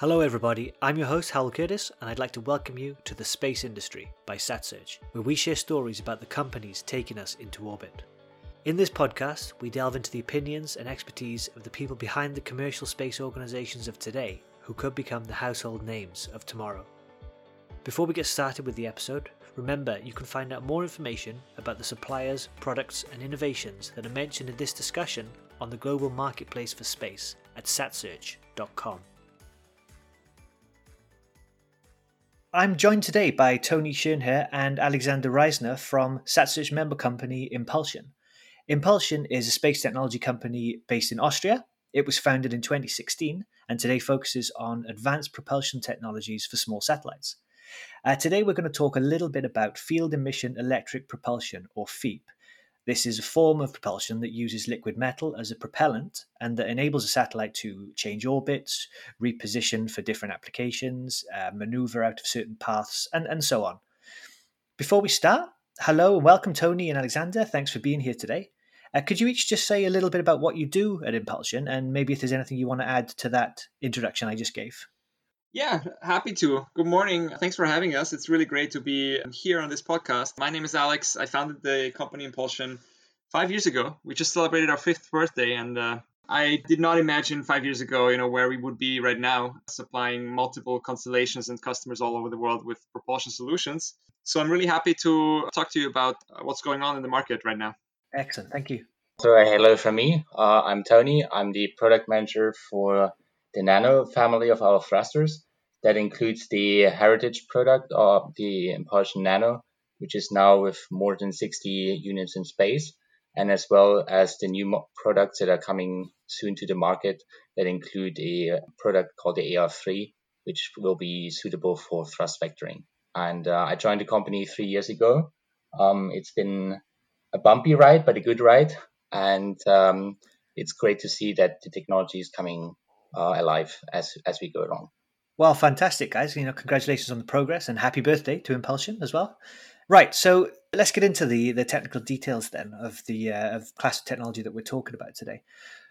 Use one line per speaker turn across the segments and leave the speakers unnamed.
Hello, everybody. I'm your host, Hal Curtis, and I'd like to welcome you to The Space Industry by SatSearch, where we share stories about the companies taking us into orbit. In this podcast, we delve into the opinions and expertise of the people behind the commercial space organizations of today who could become the household names of tomorrow. Before we get started with the episode, remember you can find out more information about the suppliers, products, and innovations that are mentioned in this discussion on the global marketplace for space at satsearch.com. I'm joined today by Tony Schoenherr and Alexander Reissner from SatSearch member company Enpulsion. Enpulsion is a space technology company based in Austria. It was founded in 2016 and today focuses on advanced propulsion technologies for small satellites. Uh, today, we're going to talk a little bit about field emission electric propulsion, or FEEP, this is a form of propulsion that uses liquid metal as a propellant and that enables a satellite to change orbits, reposition for different applications, uh, maneuver out of certain paths, and, and so on. Before we start, hello and welcome, Tony and Alexander. Thanks for being here today. Uh, could you each just say a little bit about what you do at Enpulsion and maybe if there's anything you want to add to that introduction I just gave?
Yeah, happy to. Good morning. Thanks for having us. It's really great to be here on this podcast. My name is Alex. I founded the company Enpulsion five years ago. We just celebrated our fifth birthday, and uh, I did not imagine five years ago, you know, where we would be right now, supplying multiple constellations and customers all over the world with propulsion solutions. So I'm really happy to talk to you about uh, what's going on in the market right now.
Excellent. Thank you.
So, uh, hello from me. Uh, I'm Tony. I'm the product manager for the Nano family of our thrusters. That includes the heritage product of the Enpulsion Nano, which is now with more than 60 units in space, and as well as the new products that are coming soon to the market that include a product called the AR3, which will be suitable for thrust vectoring. And uh, I joined the company three years ago. Um, it's been a bumpy ride, but a good ride. And um, it's great to see that the technology is coming uh, alive as as we go along.
Well, fantastic, guys! You know, congratulations on the progress and happy birthday to Enpulsion as well. Right, so let's get into the the technical details then of the uh, of class of technology that we're talking about today.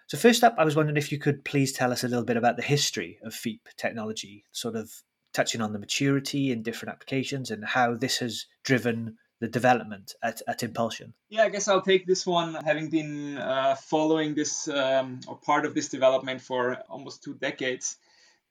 So first up, I was wondering if you could please tell us a little bit about the history of FEEP technology, sort of touching on the maturity in different applications and how this has driven the development at, at Enpulsion?
Yeah, I guess I'll take this one, having been uh, following this um, or part of this development for almost two decades.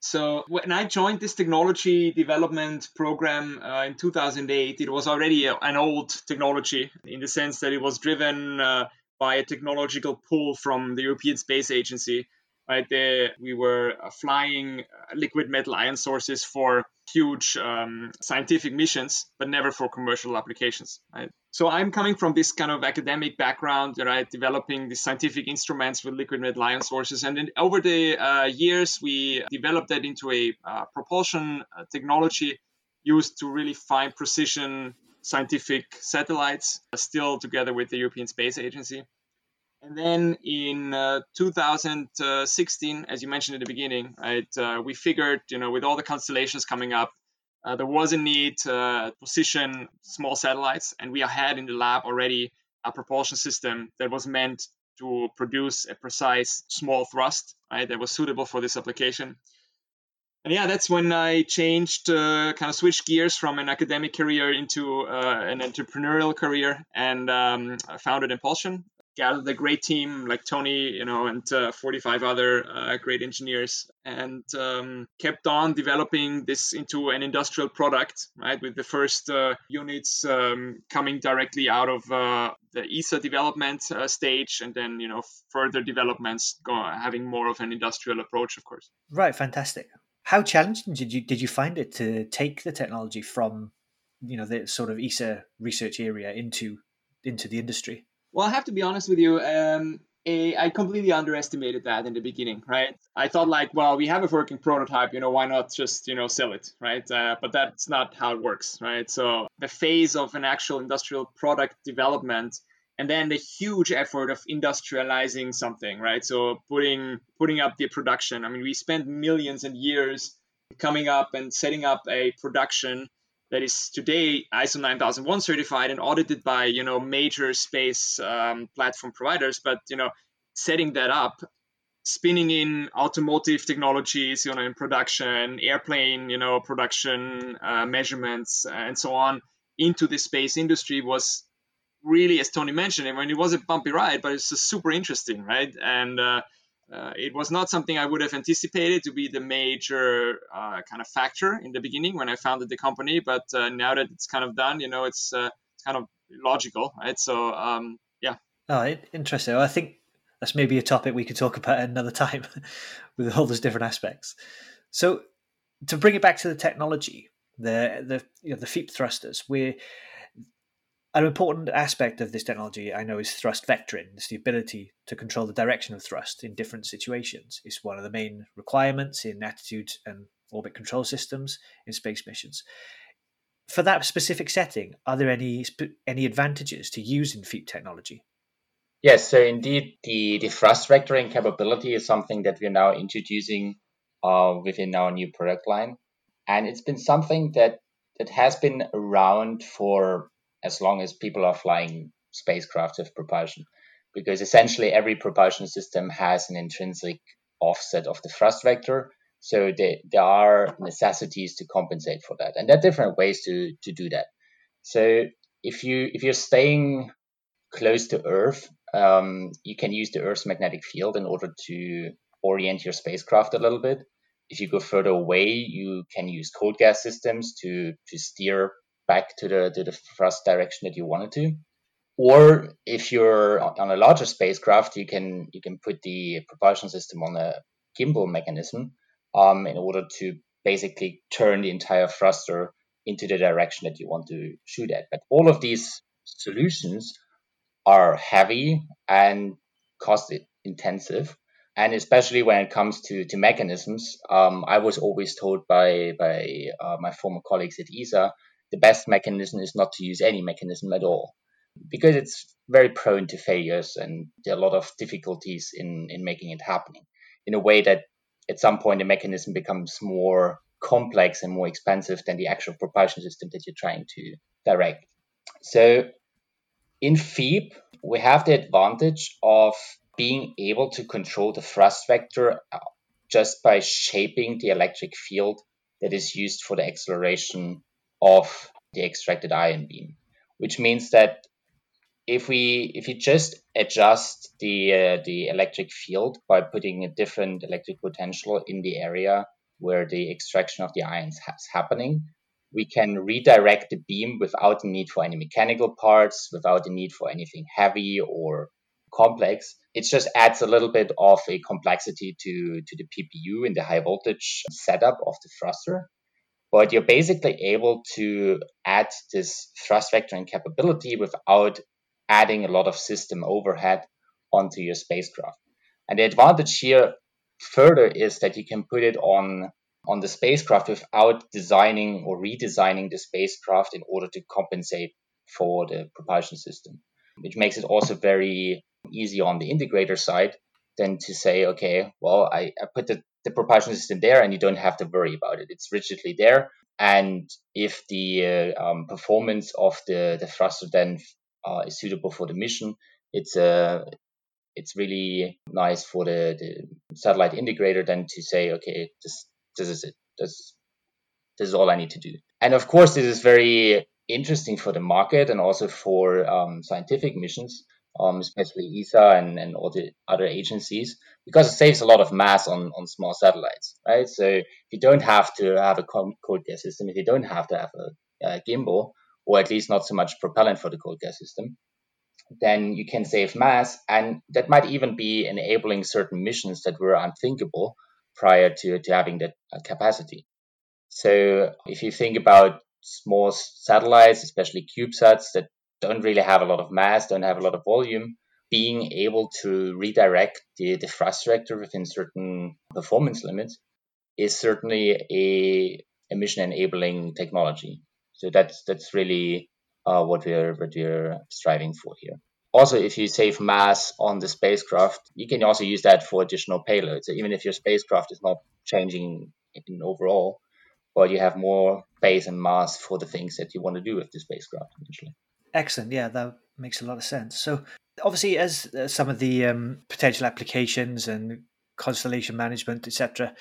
So when I joined this technology development program uh, in 2008, it was already an old technology in the sense that it was driven uh, by a technological pull from the European Space Agency right there we were uh, flying uh, liquid metal ion sources for huge um, scientific missions but never for commercial applications right? So i'm coming from this kind of academic background right developing the scientific instruments with liquid metal ion sources. And then over the uh, years we developed that into a uh, propulsion uh, technology used to really find precision scientific satellites uh, still together with the european space agency and then in uh, 2016, as you mentioned at the beginning, right, uh, we figured, you know, with all the constellations coming up, uh, there was a need to uh, position small satellites, and we had in the lab already a propulsion system that was meant to produce a precise small thrust, right, that was suitable for this application. And yeah, that's when I changed, uh, kind of switched gears from an academic career into uh, an entrepreneurial career and um, founded Enpulsion gathered a great team like Tony, you know, and uh, 45 other uh, great engineers, and um, kept on developing this into an industrial product, right? With the first uh, units um, coming directly out of uh, the ESA development uh, stage, and then you know further developments go, having more of an industrial approach, of course.
Right, fantastic. How challenging did you did you find it to take the technology from you know the sort of ESA research area into into the industry?
Well, I have to be honest with you. Um, I completely underestimated that in the beginning, right? I thought like, well, we have a working prototype, you know, why not just, you know, sell it, right? Uh, but that's not how it works, right? So the phase of an actual industrial product development and then the huge effort of industrializing something, right? So putting putting up the production. I mean, we spent millions and years coming up and setting up a production that is today ISO 9001 certified and audited by you know major space um, platform providers. But you know, setting that up spinning in automotive technologies, you know, in production, airplane, you know, production uh, measurements, and so on, into the space industry was really, as Tony mentioned, I mean, it was a bumpy ride, but it's super interesting, right? And uh, uh, it was not something I would have anticipated to be the major uh, kind of factor in the beginning when I founded the company. But uh, now that it's kind of done, you know, it's, uh, kind of logical, right? So, um, yeah.
Oh, interesting. I think that's maybe a topic we could talk about another time with all those different aspects. So, to bring it back to the technology, the the you know, the FEEP thrusters, we're an important aspect of this technology, I know, is thrust vectoring. It's the ability to control the direction of thrust in different situations. It's one of the main requirements in attitude and orbit control systems in space missions. For that specific setting, are there any any advantages to using FEEP technology?
Yes, so indeed, the, the thrust vectoring capability is something that we're now introducing uh, within our new product line, and it's been something that that has been around for as long as people are flying spacecraft with propulsion. Because essentially every propulsion system has an intrinsic offset of the thrust vector. So they, there are necessities to compensate for that. And there are different ways to, to do that. So if you if you're staying close to Earth, um, you can use the Earth's magnetic field in order to orient your spacecraft a little bit. If you go further away, you can use cold gas systems to to steer back to the to the thrust direction that you wanted to. Or if you're on a larger spacecraft, you can you can put the propulsion system on a gimbal mechanism um, in order to basically turn the entire thruster into the direction that you want to shoot at. But all of these solutions are heavy and cost intensive. And especially when it comes to, to mechanisms, um, I was always told by by uh, my former colleagues at ESA the best mechanism is not to use any mechanism at all because it's very prone to failures and there are a lot of difficulties in, in making it happening in a way that at some point the mechanism becomes more complex and more expensive than the actual propulsion system that you're trying to direct. So in FEEP, we have the advantage of being able to control the thrust vector uh, just by shaping the electric field that is used for the acceleration of the extracted ion beam, which means that if we if you just adjust the uh, the electric field by putting a different electric potential in the area where the extraction of the ions is happening, we can redirect the beam without the need for any mechanical parts, without the need for anything heavy or complex. It just adds a little bit of a complexity to, to the PPU in the high voltage setup of the thruster but you're basically able to add this thrust vectoring capability without adding a lot of system overhead onto your spacecraft. And the advantage here further is that you can put it on on the spacecraft without designing or redesigning the spacecraft in order to compensate for the propulsion system, which makes it also very easy on the integrator side than to say, okay, well, I, I put the the propulsion system there and you don't have to worry about it. It's rigidly there. And if the uh, um, performance of the, the thruster then uh, is suitable for the mission, it's uh, it's really nice for the, the satellite integrator then to say, okay, this this is it. This this is all I need to do. And of course, this is very interesting for the market and also for um, scientific missions um, especially ESA and, and all the other agencies, because it saves a lot of mass on, on small satellites, right? So if you don't have to have a cold gas system, if you don't have to have a, a gimbal, or at least not so much propellant for the cold gas system, then you can save mass, and that might even be enabling certain missions that were unthinkable prior to, to having that uh, capacity. So if you think about small satellites, especially CubeSats that don't really have a lot of mass, don't have a lot of volume, being able to redirect the, the thrust vector within certain performance limits is certainly a emission enabling technology. So that's that's really uh, what we're what we're striving for here. Also, if you save mass on the spacecraft, you can also use that for additional payloads. So even if your spacecraft is not changing in overall, but you have more base and mass for the things that you want to do with the spacecraft eventually.
Excellent. Yeah, that makes a lot of sense. So, obviously, as uh, some of the um, potential applications and constellation management, etc.,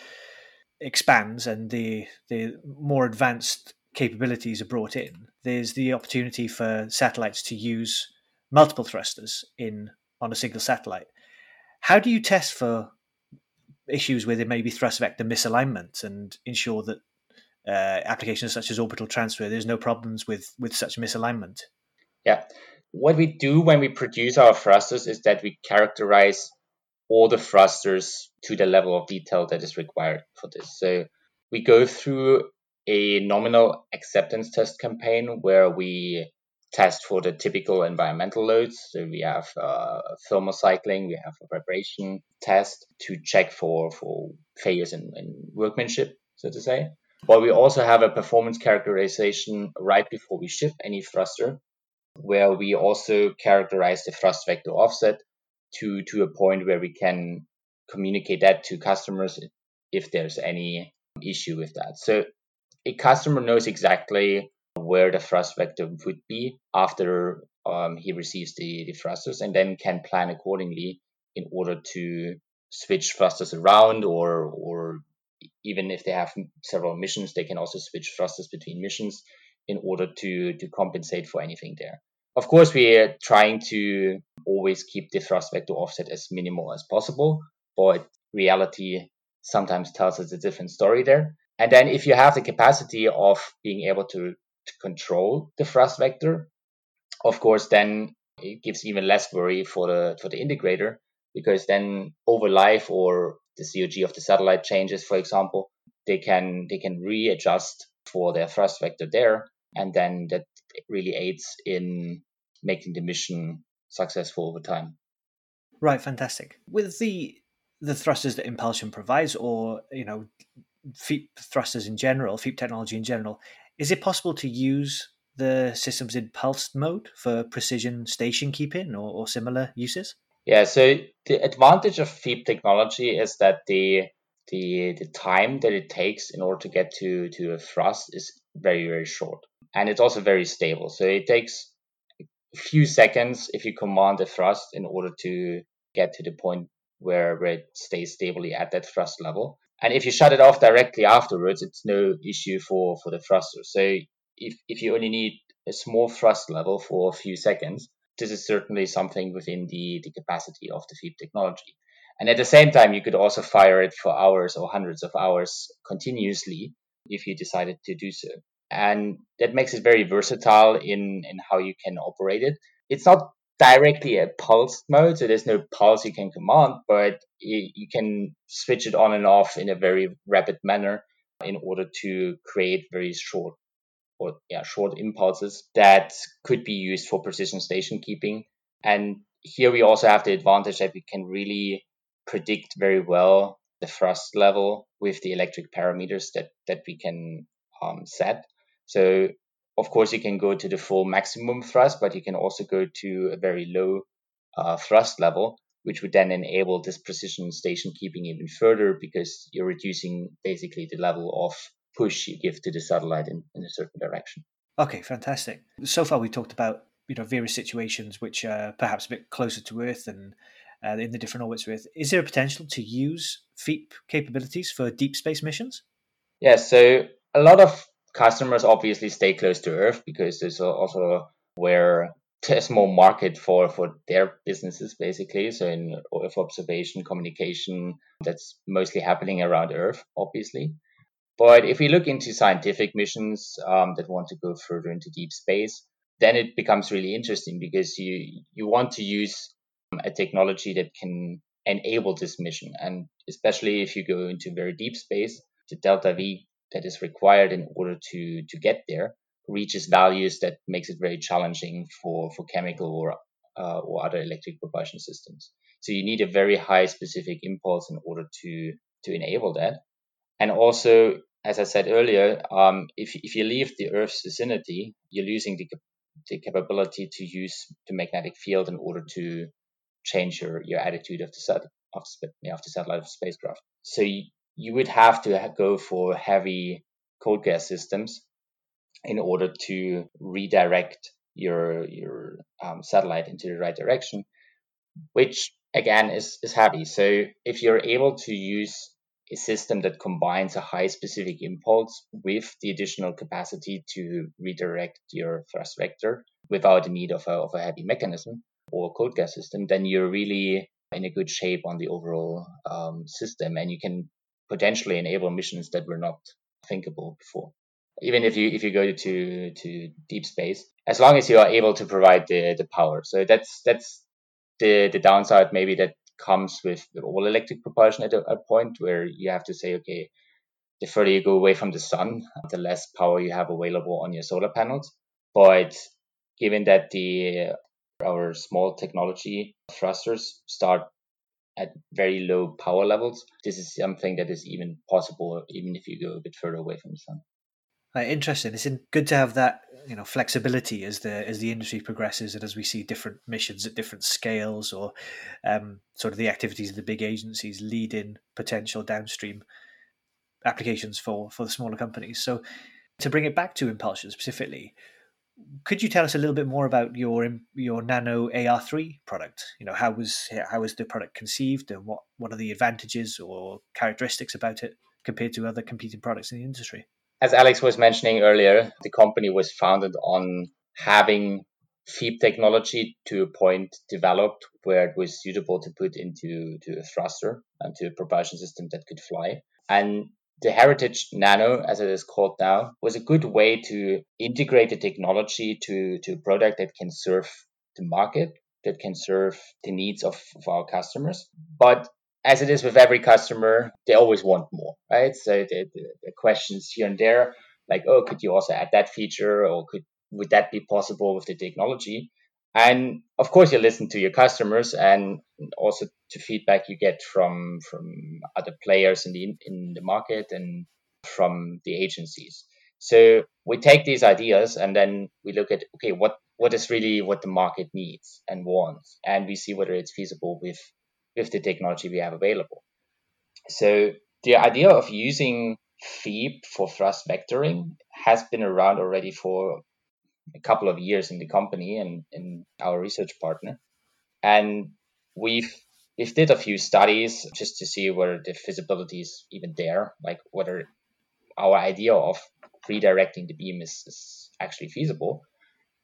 expands and the the more advanced capabilities are brought in, there's the opportunity for satellites to use multiple thrusters in on a single satellite. How do you test for issues where there may be thrust vector misalignment and ensure that uh, applications such as orbital transfer, there's no problems with with such misalignment?
Yeah, what we do when we produce our thrusters is that we characterize all the thrusters to the level of detail that is required for this. So we go through a nominal acceptance test campaign where we test for the typical environmental loads. So we have uh, thermal cycling, we have a vibration test to check for, for failures in, in workmanship, so to say. But we also have a performance characterization right before we ship any thruster, where we also characterize the thrust vector offset to, to a point where we can communicate that to customers if there's any issue with that. So a customer knows exactly where the thrust vector would be after um, he receives the, the thrusters and then can plan accordingly in order to switch thrusters around or or even if they have several missions they can also switch thrusters between missions in order to to compensate for anything there of course we are trying to always keep the thrust vector offset as minimal as possible but reality sometimes tells us a different story there. And then if you have the capacity of being able to, to control the thrust vector, of course, then it gives even less worry for the for the integrator because then over life or the COG of the satellite changes, for example, they can they can readjust for their thrust vector there, and then that really aids in making the mission successful over time.
Right, fantastic. With the the thrusters that Enpulsion provides, or you know, FEEP thrusters in general, FEEP technology in general, is it possible to use the systems in pulsed mode for precision station keeping or, or similar uses?
Yeah, so the advantage of FEEP technology is that the the the time that it takes in order to get to to a thrust is very very short, and it's also very stable. So it takes a few seconds if you command a thrust in order to get to the point where, it stays stably at that thrust level. And if you shut it off directly afterwards, it's no issue for, for the thruster. So if, if you only need a small thrust level for a few seconds, this is certainly something within the, the capacity of the FEEP technology. And at the same time, you could also fire it for hours or hundreds of hours continuously if you decided to do so. And that makes it very versatile in, in how you can operate it. It's not directly a pulse mode, so there's no pulse you can command, but you, you can switch it on and off in a very rapid manner in order to create very short or yeah short impulses that could be used for precision station keeping. And here we also have the advantage that we can really predict very well the thrust level with the electric parameters that that we can um, set. So of course, you can go to the full maximum thrust, but you can also go to a very low uh, thrust level, which would then enable this precision station keeping even further because you're reducing basically the level of push you give to the satellite in, in a certain direction.
Okay, fantastic. So far, we've talked about you know various situations which are perhaps a bit closer to Earth and uh, in the different orbits with. Is there a potential to use FEEP capabilities for deep space missions?
Yes, yeah, so a lot of customers obviously stay close to Earth because there's also where there's more market for for their businesses basically. So in Earth observation, communication, that's mostly happening around Earth, obviously. But if we look into scientific missions um, that want to go further into deep space, then it becomes really interesting because you you want to use a technology that can enable this mission, and especially if you go into very deep space, the delta V that is required in order to to get there reaches values that makes it very challenging for for chemical or uh, or other electric propulsion systems. So you need a very high specific impulse in order to to enable that. And also, as I said earlier, um, if if you leave the Earth's vicinity, you're losing the the capability to use the magnetic field in order to change your, your attitude of the set of, of the satellite of spacecraft. So you, you would have to go for heavy cold gas systems in order to redirect your your um, satellite into the right direction, which again is, is heavy. So if you're able to use a system that combines a high specific impulse with the additional capacity to redirect your thrust vector without the need of a, of a heavy mechanism or cold gas system, then you're really in a good shape on the overall um, system and you can potentially enable missions that were not thinkable before. Even if you if you go to to deep space as long as you are able to provide the the power. So that's that's the the downside maybe that comes with all electric propulsion at a, a point where you have to say okay the further you go away from the sun the less power you have available on your solar panels. But given that the our small technology thrusters start at very low power levels this is something that is even possible even if you go a bit further away from the sun
interesting. It's good to have that you know flexibility as the as the industry progresses and as we see different missions at different scales or um, sort of the activities of the big agencies lead in potential downstream applications for for the smaller companies. So to bring it back to Enpulsion specifically, could you tell us a little bit more about your your Nano AR3 product? You know, how was how was the product conceived, and what what are the advantages or characteristics about it compared to other competing products in the industry?
as Alex was mentioning earlier, the company was founded on having FEEP technology to a point developed where it was suitable to put into to a thruster and to a propulsion system that could fly. And the Heritage Nano, as it is called now, was a good way to integrate the technology to, to a product that can serve the market, that can serve the needs of, of our customers, but as it is with every customer, they always want more, right? So the, the, the, questions here and there, like, oh, could you also add that feature, or could would that be possible with the technology? And of course, you listen to your customers and also to feedback you get from from other players in the in the market and from the agencies. So we take these ideas and then we look at okay, what what is really what the market needs and wants, and we see whether it's feasible with with the technology we have available. So the idea of using FEEP for thrust vectoring has been around already for a couple of years in the company and in our research partner. And we've we've did a few studies just to see whether the feasibility is even there, like whether our idea of redirecting the beam is, is actually feasible.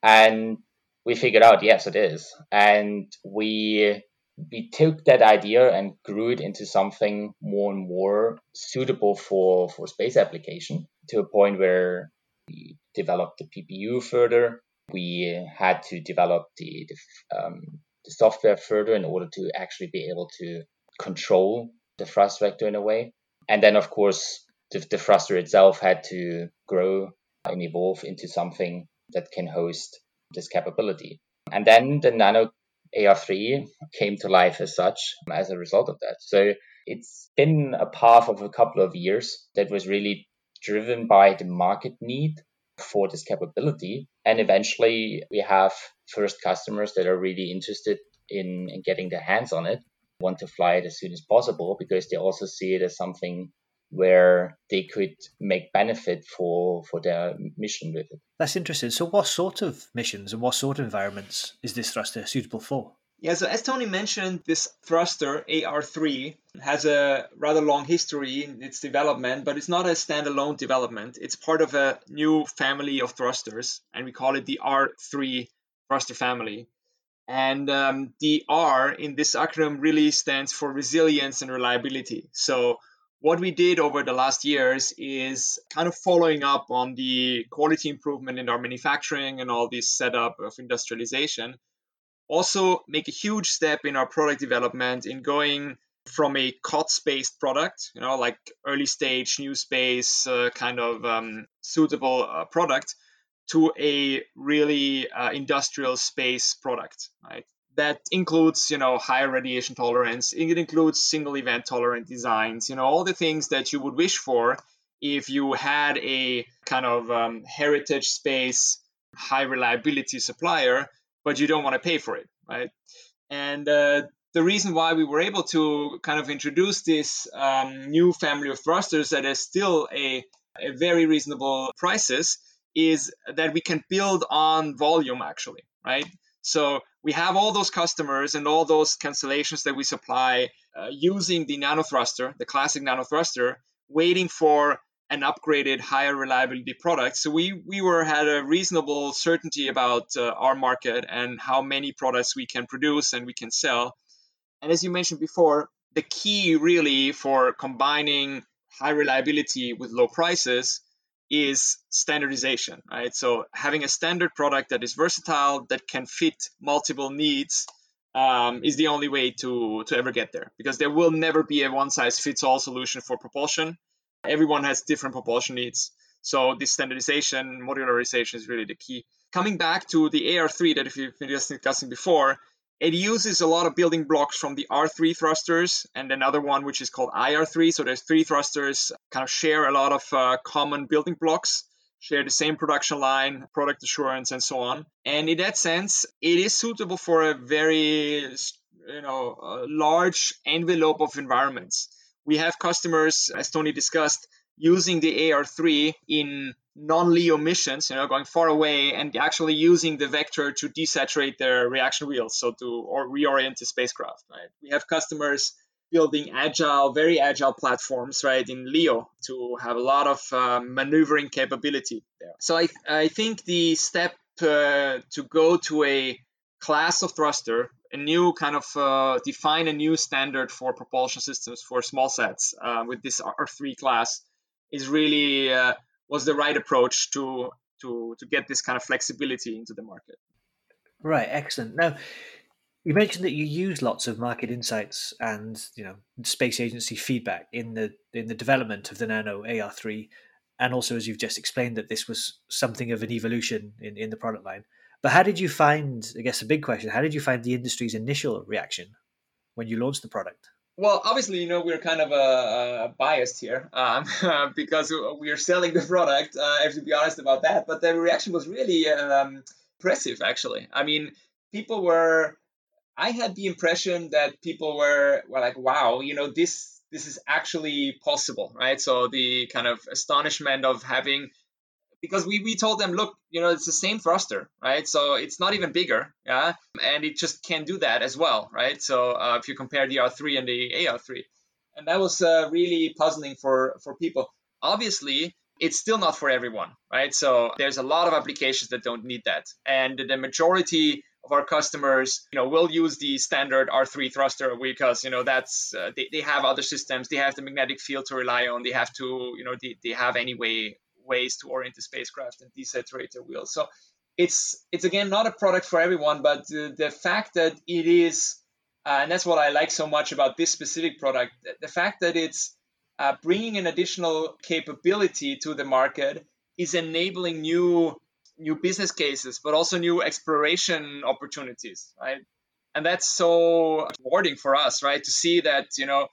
And we figured out yes it is. And we we took that idea and grew it into something more and more suitable for, for space application to a point where we developed the PPU further. We had to develop the, the, um, the software further in order to actually be able to control the thrust vector in a way. And then, of course, the, the thruster itself had to grow and evolve into something that can host this capability. And then the nano AR3 came to life as such as a result of that. So it's been a path of a couple of years that was really driven by the market need for this capability. And eventually we have first customers that are really interested in, in getting their hands on it, want to fly it as soon as possible because they also see it as something where they could make benefit for for their mission with it.
That's interesting. So, what sort of missions and what sort of environments is this thruster suitable for?
Yeah, so as Tony mentioned, this thruster AR3 has a rather long history in its development, but it's not a standalone development. It's part of a new family of thrusters, and we call it the R3 thruster family. And um, the R in this acronym really stands for resilience and reliability. So what we did over the last years is kind of following up on the quality improvement in our manufacturing and all this setup of industrialization. Also, make a huge step in our product development in going from a COTS based product, you know, like early stage, new space uh, kind of um, suitable uh, product, to a really uh, industrial space product, right? that includes you know higher radiation tolerance it includes single event tolerant designs you know all the things that you would wish for if you had a kind of um, heritage space high reliability supplier but you don't want to pay for it right? And uh, the reason why we were able to kind of introduce this um, new family of thrusters that is still a, a very reasonable prices is that we can build on volume actually right? So we have all those customers and all those cancellations that we supply uh, using the nano thruster, the classic nano thruster, waiting for an upgraded higher reliability product. So we we were had a reasonable certainty about uh, our market and how many products we can produce and we can sell. And as you mentioned before, the key really for combining high reliability with low prices is standardization, right? So having a standard product that is versatile, that can fit multiple needs, um, is the only way to to ever get there. Because there will never be a one size fits all solution for propulsion. Everyone has different propulsion needs. So this standardization, modularization is really the key. Coming back to the AR3 that we've been discussing before, it uses a lot of building blocks from the R3 thrusters and another one which is called IR3. So there's three thrusters, kind of share a lot of uh, common building blocks, share the same production line, product assurance, and so on. And in that sense, it is suitable for a very you know large envelope of environments. We have customers, as Tony discussed, using the AR3 in non-LEO missions, you know, going far away and actually using the vector to desaturate their reaction wheels, so to or reorient the spacecraft. Right? We have customers building agile, very agile platforms, right, in LEO to have a lot of uh, maneuvering capability there. So I I think the step uh, to go to a class of thruster, a new kind of uh, define a new standard for propulsion systems for small sets uh, with this R3 class is really uh, was the right approach to to to get this kind of flexibility into the market.
Right, excellent. Now, you mentioned that you use lots of market insights and you know space agency feedback in the in the development of the Nano AR3, and also as you've just explained that this was something of an evolution in, in the product line. But how did you find? I guess a big question: How did you find the industry's initial reaction when you launched the product?
Well, obviously, you know, we're kind of uh, biased here um, because we are selling the product. Uh, I have to be honest about that. But the reaction was really um, impressive, actually. I mean, people were. I had the impression that people were were like, "Wow, you know, this this is actually possible, right?" So the kind of astonishment of having because we, we told them, look, you know, it's the same thruster, right? So it's not even bigger, yeah, and it just can do that as well, right? So uh, if you compare the R3 and the AR3, and that was uh, really puzzling for for people. Obviously, it's still not for everyone, right? So there's a lot of applications that don't need that, and the majority of our customers, you know, will use the standard R3 thruster because you know that's uh, they, they have other systems, they have the magnetic field to rely on, they have to, you know, they, they have anyway ways to orient the spacecraft and desaturate their wheels. So it's it's again not a product for everyone, but the, the fact that it is, uh, and that's what I like so much about this specific product, the fact that it's uh, bringing an additional capability to the market is enabling new new business cases, but also new exploration opportunities, right? And that's so rewarding for us, right? To see that you know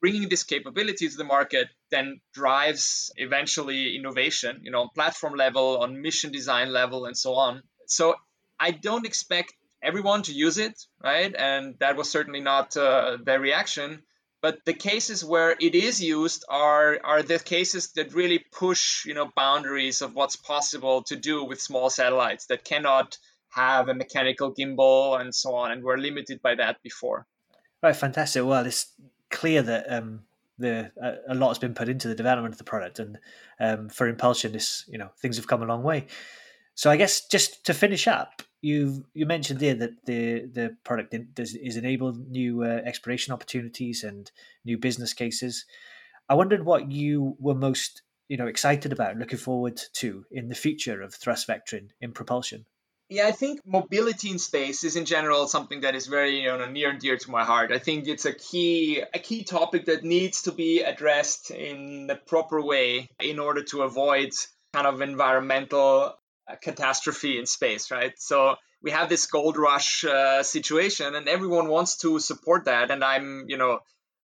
bringing this capability to the market then drives eventually innovation, you know, on platform level, on mission design level, and so on. So I don't expect everyone to use it, right? And that was certainly not uh, their reaction. But the cases where it is used are are the cases that really push, you know, boundaries of what's possible to do with small satellites that cannot have a mechanical gimbal and so on, and were limited by that before.
Right, fantastic. Well, it's clear that um, the a, lot has been put into the development of the product, and um, for Enpulsion, this you know things have come a long way. So I guess just to finish up, you you mentioned there that the the product does, is enable new uh, exploration opportunities and new business cases. I wondered what you were most you know excited about, looking forward to in the future of thrust vectoring in propulsion.
Yeah, I think mobility in space is in general something that is very you know, near and dear to my heart. I think it's a key a key topic that needs to be addressed in the proper way in order to avoid kind of environmental uh, catastrophe in space, right? So we have this gold rush uh, situation, and everyone wants to support that. And I'm, you know,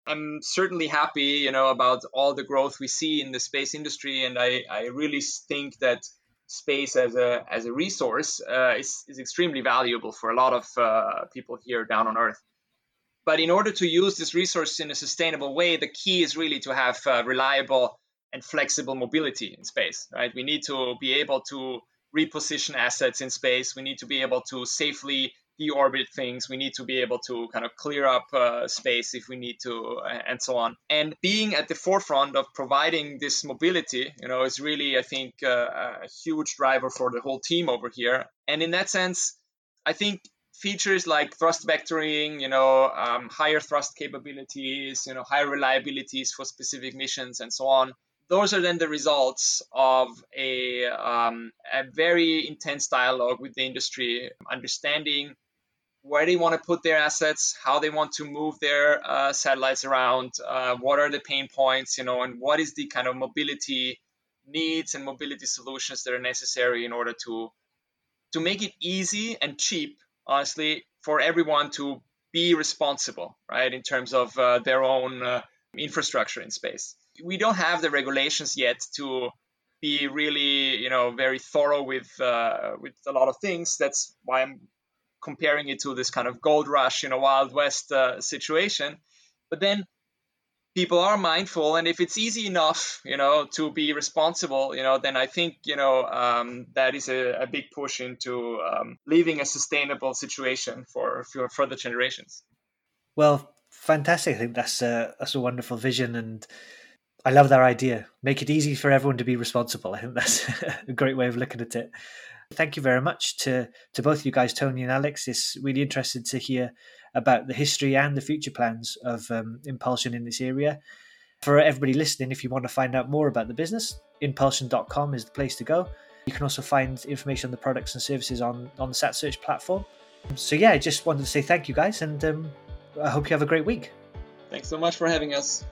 I'm certainly happy, you know, about all the growth we see in the space industry, and I I really think that space as a as a resource uh, is, is extremely valuable for a lot of uh, people here down on Earth. But in order to use this resource in a sustainable way, the key is really to have uh, reliable and flexible mobility in space. Right? We need to be able to reposition assets in space. We need to be able to safely deorbit things. We need to be able to kind of clear up uh, space if we need to, and so on. And being at the forefront of providing this mobility, you know, is really, I think, uh, a huge driver for the whole team over here. And in that sense, I think features like thrust vectoring, you know, um, higher thrust capabilities, you know, higher reliabilities for specific missions, and so on. Those are then the results of a, um, a very intense dialogue with the industry, understanding where they want to put their assets, how they want to move their uh, satellites around, uh, what are the pain points, you know, and what is the kind of mobility needs and mobility solutions that are necessary in order to to make it easy and cheap honestly, for everyone to be responsible, right, in terms of uh, their own uh, infrastructure in space. We don't have the regulations yet to be really, you know, very thorough with uh, with a lot of things. That's why I'm comparing it to this kind of gold rush, you know, wild west uh, situation. But then people are mindful and if it's easy enough you know to be responsible you know then i think you know um, that is a, a, big push into um, leaving a sustainable situation for, for further generations.
Well fantastic. I think that's a that's a wonderful vision and i love that idea. Make it easy for everyone to be responsible. I think that's a great way of looking at it thank you very much to to both you guys tony and alex it's really interested to hear about the history and the future plans of um, Enpulsion in this area. For everybody listening, if you want to find out more about the business, enpulsion.com is the place to go. You can also find information on the products and services on, on the SatSearch platform. So, yeah, I just wanted to say thank you guys and um, I hope you have a great week.
Thanks so much for having us.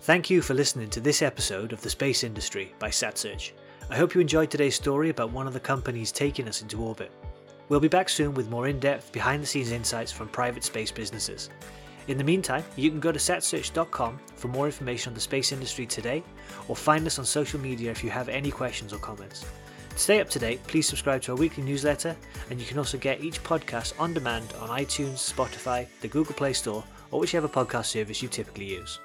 Thank you for listening to this episode of The Space Industry by SatSearch. I hope you enjoyed today's story about one of the companies taking us into orbit. We'll be back soon with more in depth, behind the scenes insights from private space businesses. In the meantime, you can go to satsearch.com for more information on the space industry today, or find us on social media if you have any questions or comments. To stay up to date, please subscribe to our weekly newsletter, and you can also get each podcast on demand on iTunes, Spotify, the Google Play Store, or whichever podcast service you typically use.